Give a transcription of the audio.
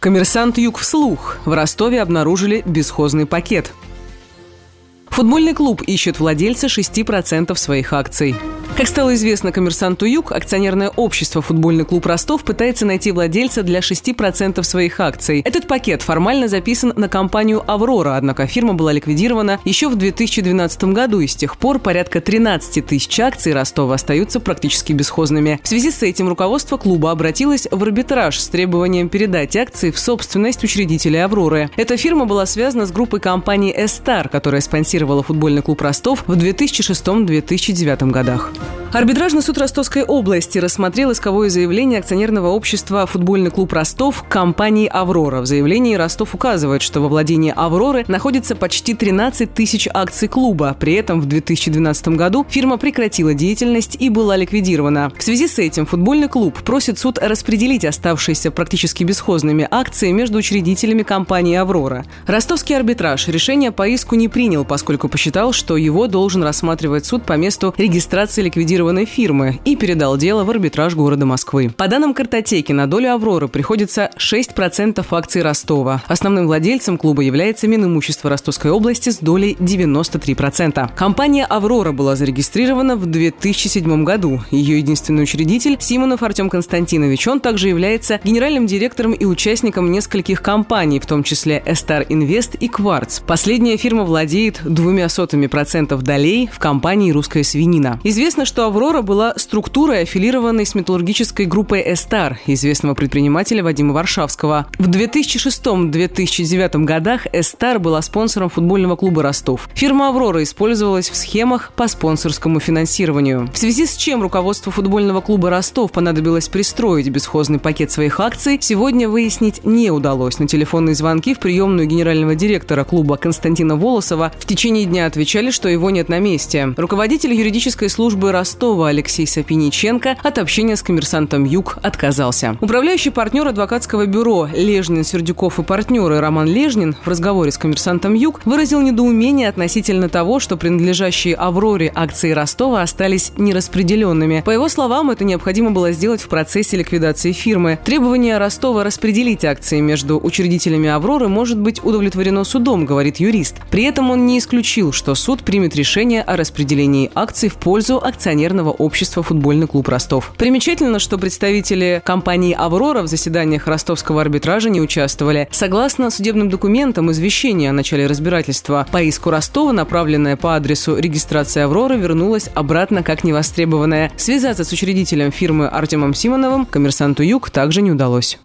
Коммерсант Юг вслух. В Ростове обнаружили бесхозный пакет. Футбольный клуб ищет владельца 6% своих акций. Как стало известно коммерсанту Юг, акционерное общество «Футбольный клуб Ростов» пытается найти владельца для 6% своих акций. Этот пакет формально записан на компанию «Аврора», однако фирма была ликвидирована еще в 2012 году, и с тех пор порядка 13 тысяч акций Ростова остаются практически бесхозными. В связи с этим руководство клуба обратилось в арбитраж с требованием передать акции в собственность учредителей «Авроры». Эта фирма была связана с группой компании «Эстар», которая спонсировала футбольный клуб Ростов в 2006-2009 годах. Арбитражный суд Ростовской области рассмотрел исковое заявление акционерного общества «Футбольный клуб Ростов» компании «Аврора». В заявлении Ростов указывает, что во владении «Авроры» находится почти 13 тысяч акций клуба. При этом в 2012 году фирма прекратила деятельность и была ликвидирована. В связи с этим футбольный клуб просит суд распределить оставшиеся практически бесхозными акции между учредителями компании «Аврора». Ростовский арбитраж решение по иску не принял, поскольку посчитал, что его должен рассматривать суд по месту регистрации ликвидированной фирмы и передал дело в арбитраж города Москвы. По данным картотеки, на долю «Авроры» приходится 6% акций Ростова. Основным владельцем клуба является Минимущество Ростовской области с долей 93%. Компания «Аврора» была зарегистрирована в 2007 году. Ее единственный учредитель – Симонов Артем Константинович. Он также является генеральным директором и участником нескольких компаний, в том числе «Эстар Инвест» и «Кварц». Последняя фирма владеет двумя сотыми процентов долей в компании «Русская свинина». Известно, что «Аврора» была структурой, аффилированной с металлургической группой «Эстар» известного предпринимателя Вадима Варшавского. В 2006-2009 годах «Эстар» была спонсором футбольного клуба «Ростов». Фирма «Аврора» использовалась в схемах по спонсорскому финансированию. В связи с чем руководству футбольного клуба «Ростов» понадобилось пристроить бесхозный пакет своих акций, сегодня выяснить не удалось. На телефонные звонки в приемную генерального директора клуба Константина Волосова в течение дня отвечали, что его нет на месте. Руководитель юридической службы «Ростов» Ростова Алексей Сапиниченко от общения с коммерсантом Юг отказался. Управляющий партнер адвокатского бюро Лежнин, Сердюков и партнеры Роман Лежнин в разговоре с коммерсантом Юг выразил недоумение относительно того, что принадлежащие «Авроре» акции Ростова остались нераспределенными. По его словам, это необходимо было сделать в процессе ликвидации фирмы. Требование Ростова распределить акции между учредителями «Авроры» может быть удовлетворено судом, говорит юрист. При этом он не исключил, что суд примет решение о распределении акций в пользу акционерного общества «Футбольный клуб Ростов». Примечательно, что представители компании «Аврора» в заседаниях ростовского арбитража не участвовали. Согласно судебным документам, извещение о начале разбирательства по иску Ростова, направленное по адресу регистрации «Авроры», вернулось обратно как невостребованное. Связаться с учредителем фирмы Артемом Симоновым коммерсанту «Юг» также не удалось.